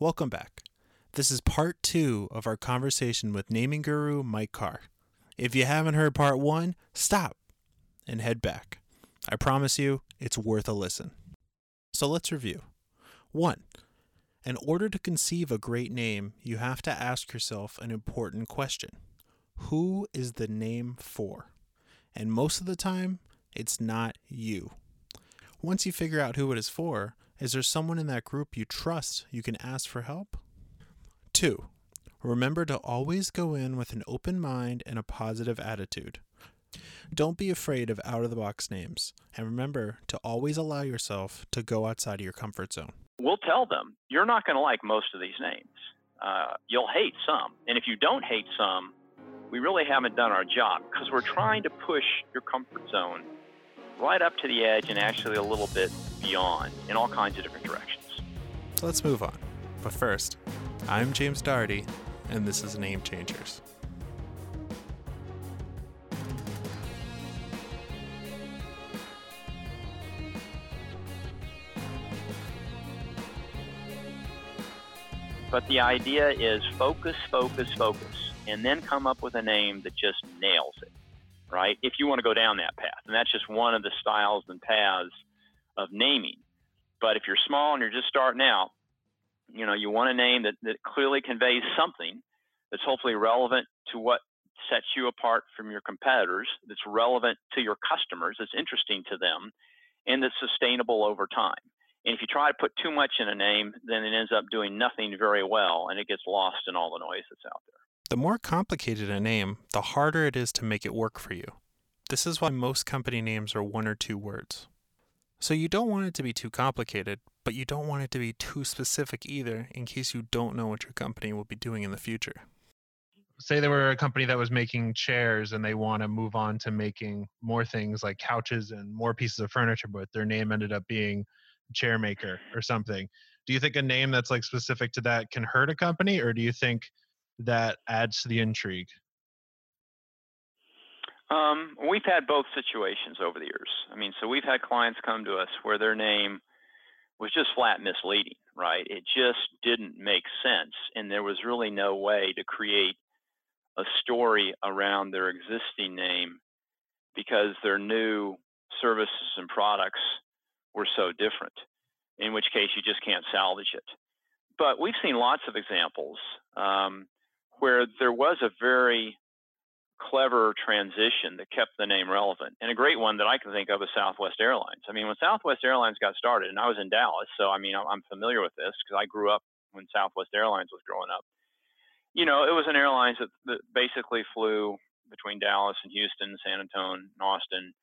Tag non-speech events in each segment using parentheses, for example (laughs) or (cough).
Welcome back. This is part two of our conversation with naming guru Mike Carr. If you haven't heard part one, stop and head back. I promise you, it's worth a listen. So let's review. One, in order to conceive a great name, you have to ask yourself an important question Who is the name for? And most of the time, it's not you. Once you figure out who it is for, is there someone in that group you trust you can ask for help? Two, remember to always go in with an open mind and a positive attitude. Don't be afraid of out of the box names, and remember to always allow yourself to go outside of your comfort zone. We'll tell them you're not going to like most of these names. Uh, you'll hate some. And if you don't hate some, we really haven't done our job because we're trying to push your comfort zone right up to the edge and actually a little bit beyond in all kinds of different directions. Let's move on. But first, I'm James Daugherty, and this is Name Changers. But the idea is focus, focus, focus, and then come up with a name that just nails it, right? If you want to go down that path. And that's just one of the styles and paths of naming. But if you're small and you're just starting out, you know, you want a name that, that clearly conveys something that's hopefully relevant to what sets you apart from your competitors, that's relevant to your customers, that's interesting to them, and that's sustainable over time. And if you try to put too much in a name, then it ends up doing nothing very well and it gets lost in all the noise that's out there. The more complicated a name, the harder it is to make it work for you. This is why most company names are one or two words. So you don't want it to be too complicated, but you don't want it to be too specific either in case you don't know what your company will be doing in the future. Say they were a company that was making chairs and they want to move on to making more things like couches and more pieces of furniture, but their name ended up being chair maker or something. Do you think a name that's like specific to that can hurt a company or do you think that adds to the intrigue? Um, we've had both situations over the years. I mean, so we've had clients come to us where their name was just flat misleading, right? It just didn't make sense, and there was really no way to create a story around their existing name because their new services and products were so different, in which case you just can't salvage it. But we've seen lots of examples um, where there was a very clever transition that kept the name relevant. And a great one that I can think of is Southwest Airlines. I mean, when Southwest Airlines got started, and I was in Dallas, so I mean, I'm familiar with this because I grew up when Southwest Airlines was growing up. You know, it was an airline that, that basically flew between Dallas and Houston, San Antonio, and Austin.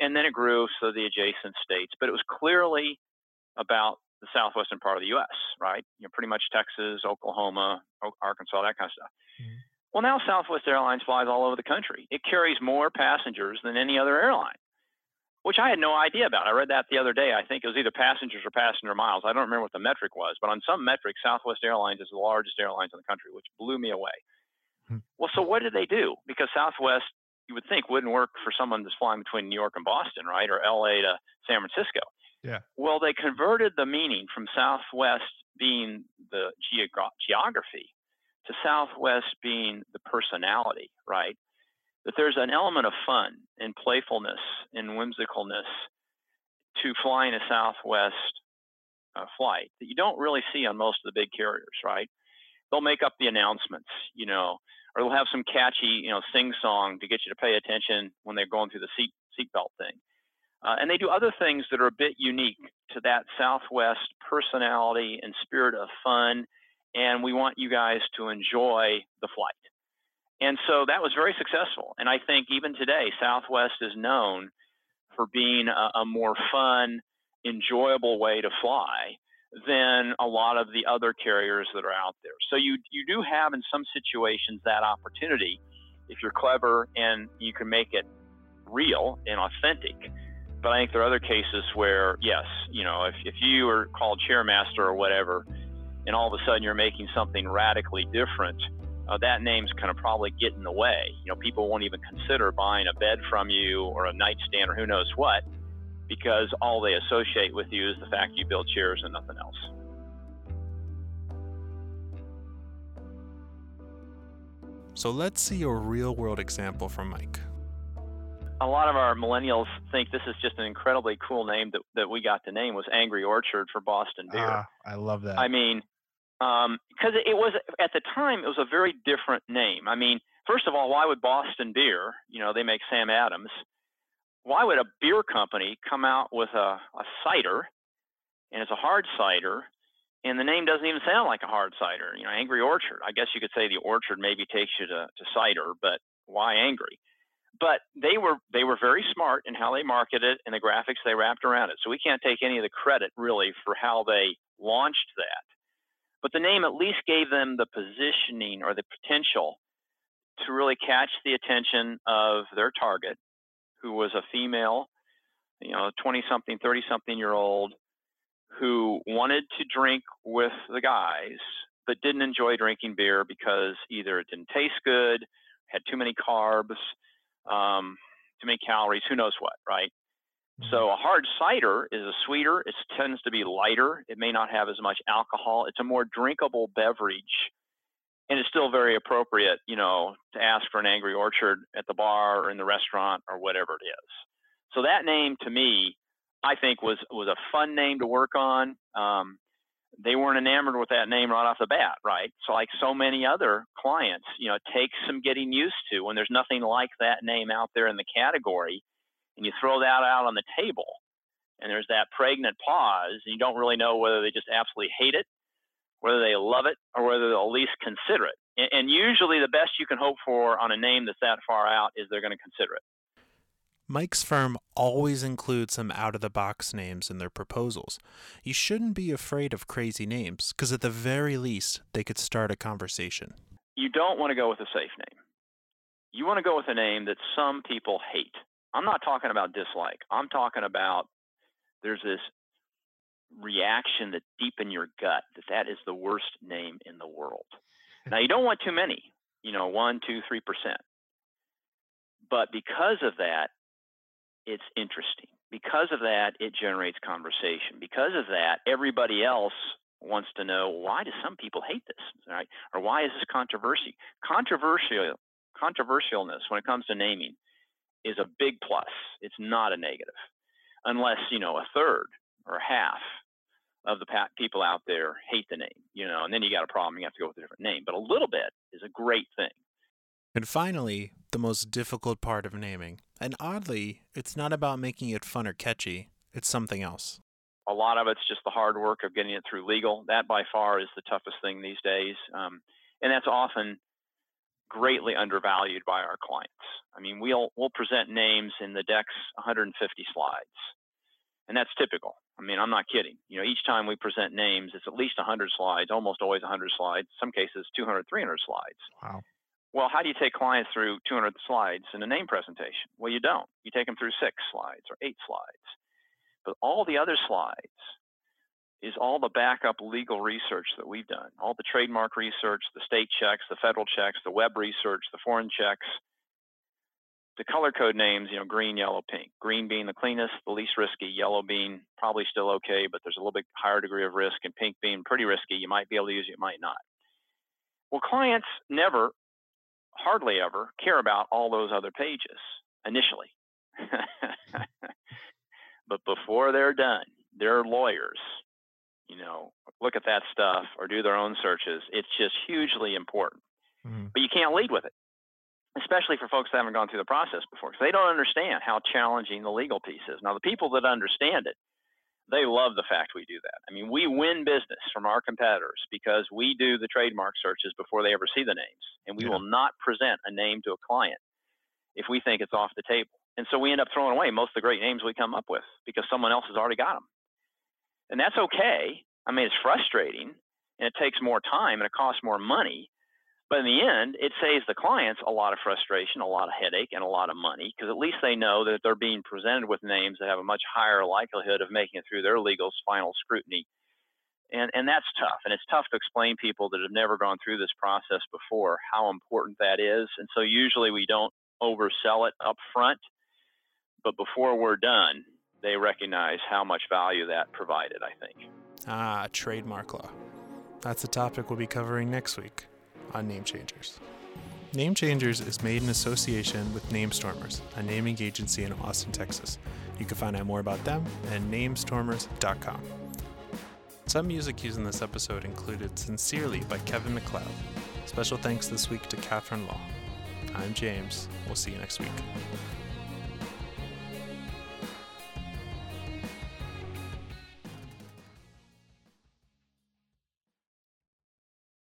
And then it grew to the adjacent states, but it was clearly about the southwestern part of the U.S., right? You know, pretty much Texas, Oklahoma, Arkansas, that kind of stuff. Mm-hmm. Well, now Southwest Airlines flies all over the country. It carries more passengers than any other airline, which I had no idea about. I read that the other day. I think it was either passengers or passenger miles. I don't remember what the metric was, but on some metric, Southwest Airlines is the largest airline in the country, which blew me away. Hmm. Well, so what did they do? Because Southwest, you would think, wouldn't work for someone that's flying between New York and Boston, right, or LA to San Francisco. Yeah. Well, they converted the meaning from Southwest being the geog- geography to Southwest being the personality, right? That there's an element of fun and playfulness and whimsicalness to flying a Southwest uh, flight that you don't really see on most of the big carriers, right? They'll make up the announcements, you know, or they'll have some catchy, you know, sing song to get you to pay attention when they're going through the seat seatbelt thing. Uh, and they do other things that are a bit unique to that Southwest personality and spirit of fun and we want you guys to enjoy the flight. And so that was very successful. And I think even today, Southwest is known for being a, a more fun, enjoyable way to fly than a lot of the other carriers that are out there. So you you do have in some situations that opportunity if you're clever and you can make it real and authentic. But I think there are other cases where yes, you know, if, if you are called chairmaster or whatever, and all of a sudden you're making something radically different, uh, that name's going to probably get in the way. You know, people won't even consider buying a bed from you or a nightstand or who knows what because all they associate with you is the fact you build chairs and nothing else. So let's see a real world example from Mike. A lot of our millennials think this is just an incredibly cool name that, that we got to name was Angry Orchard for Boston Beer. Ah, I love that. I mean, um, because it was at the time it was a very different name. I mean, first of all, why would Boston Beer? You know, they make Sam Adams. Why would a beer company come out with a, a cider, and it's a hard cider, and the name doesn't even sound like a hard cider? You know, Angry Orchard. I guess you could say the orchard maybe takes you to, to cider, but why angry? But they were they were very smart in how they marketed it and the graphics they wrapped around it. So we can't take any of the credit really for how they launched that but the name at least gave them the positioning or the potential to really catch the attention of their target, who was a female, you know, 20 something, 30 something year old, who wanted to drink with the guys, but didn't enjoy drinking beer because either it didn't taste good, had too many carbs, um, too many calories, who knows what, right? So mm-hmm. a hard cider is a sweeter. It tends to be lighter. It may not have as much alcohol. It's a more drinkable beverage, and it's still very appropriate, you know, to ask for an Angry Orchard at the bar or in the restaurant or whatever it is. So that name to me, I think was was a fun name to work on. Um, they weren't enamored with that name right off the bat, right? So like so many other clients, you know, it takes some getting used to when there's nothing like that name out there in the category and you throw that out on the table and there's that pregnant pause and you don't really know whether they just absolutely hate it whether they love it or whether they'll at least consider it and, and usually the best you can hope for on a name that's that far out is they're going to consider it Mike's firm always includes some out of the box names in their proposals. You shouldn't be afraid of crazy names because, at the very least, they could start a conversation. You don't want to go with a safe name. You want to go with a name that some people hate. I'm not talking about dislike. I'm talking about there's this reaction that deep in your gut that that is the worst name in the world. Now you don't want too many, you know, one, two, three percent. But because of that, it's interesting. Because of that, it generates conversation. Because of that, everybody else wants to know why do some people hate this, right? Or why is this controversy? Controversial controversialness when it comes to naming is a big plus. It's not a negative, unless you know a third or half of the people out there hate the name, you know, and then you got a problem. You have to go with a different name. But a little bit is a great thing. And finally, the most difficult part of naming. And oddly, it's not about making it fun or catchy. It's something else. A lot of it's just the hard work of getting it through legal. That by far is the toughest thing these days. Um, and that's often greatly undervalued by our clients. I mean, we'll we'll present names in the deck's 150 slides, and that's typical. I mean, I'm not kidding. You know, each time we present names, it's at least 100 slides, almost always 100 slides. Some cases, 200, 300 slides. Wow. Well, how do you take clients through 200 slides in a name presentation? Well, you don't. You take them through six slides or eight slides. But all the other slides is all the backup legal research that we've done, all the trademark research, the state checks, the federal checks, the web research, the foreign checks, the color code names, you know, green, yellow, pink. Green being the cleanest, the least risky, yellow being probably still okay, but there's a little bit higher degree of risk, and pink being pretty risky. You might be able to use it, you might not. Well, clients never, hardly ever, care about all those other pages initially. (laughs) but before they're done, their lawyers you know, look at that stuff or do their own searches. It's just hugely important. Mm-hmm. But you can't lead with it, especially for folks that haven't gone through the process before, because they don't understand how challenging the legal piece is. Now, the people that understand it, they love the fact we do that. I mean, we win business from our competitors because we do the trademark searches before they ever see the names, and we yeah. will not present a name to a client if we think it's off the table. And so we end up throwing away most of the great names we come up with because someone else has already got them and that's okay. I mean, it's frustrating and it takes more time and it costs more money. But in the end, it saves the clients a lot of frustration, a lot of headache, and a lot of money because at least they know that they're being presented with names that have a much higher likelihood of making it through their legal final scrutiny. And, and that's tough. And it's tough to explain people that have never gone through this process before how important that is. And so usually we don't oversell it up front. But before we're done, they recognize how much value that provided, I think. Ah, trademark law. That's a topic we'll be covering next week on Name Changers. Name Changers is made in association with Namestormers, a naming agency in Austin, Texas. You can find out more about them at namestormers.com. Some music used in this episode included Sincerely by Kevin MacLeod. Special thanks this week to Catherine Law. I'm James. We'll see you next week.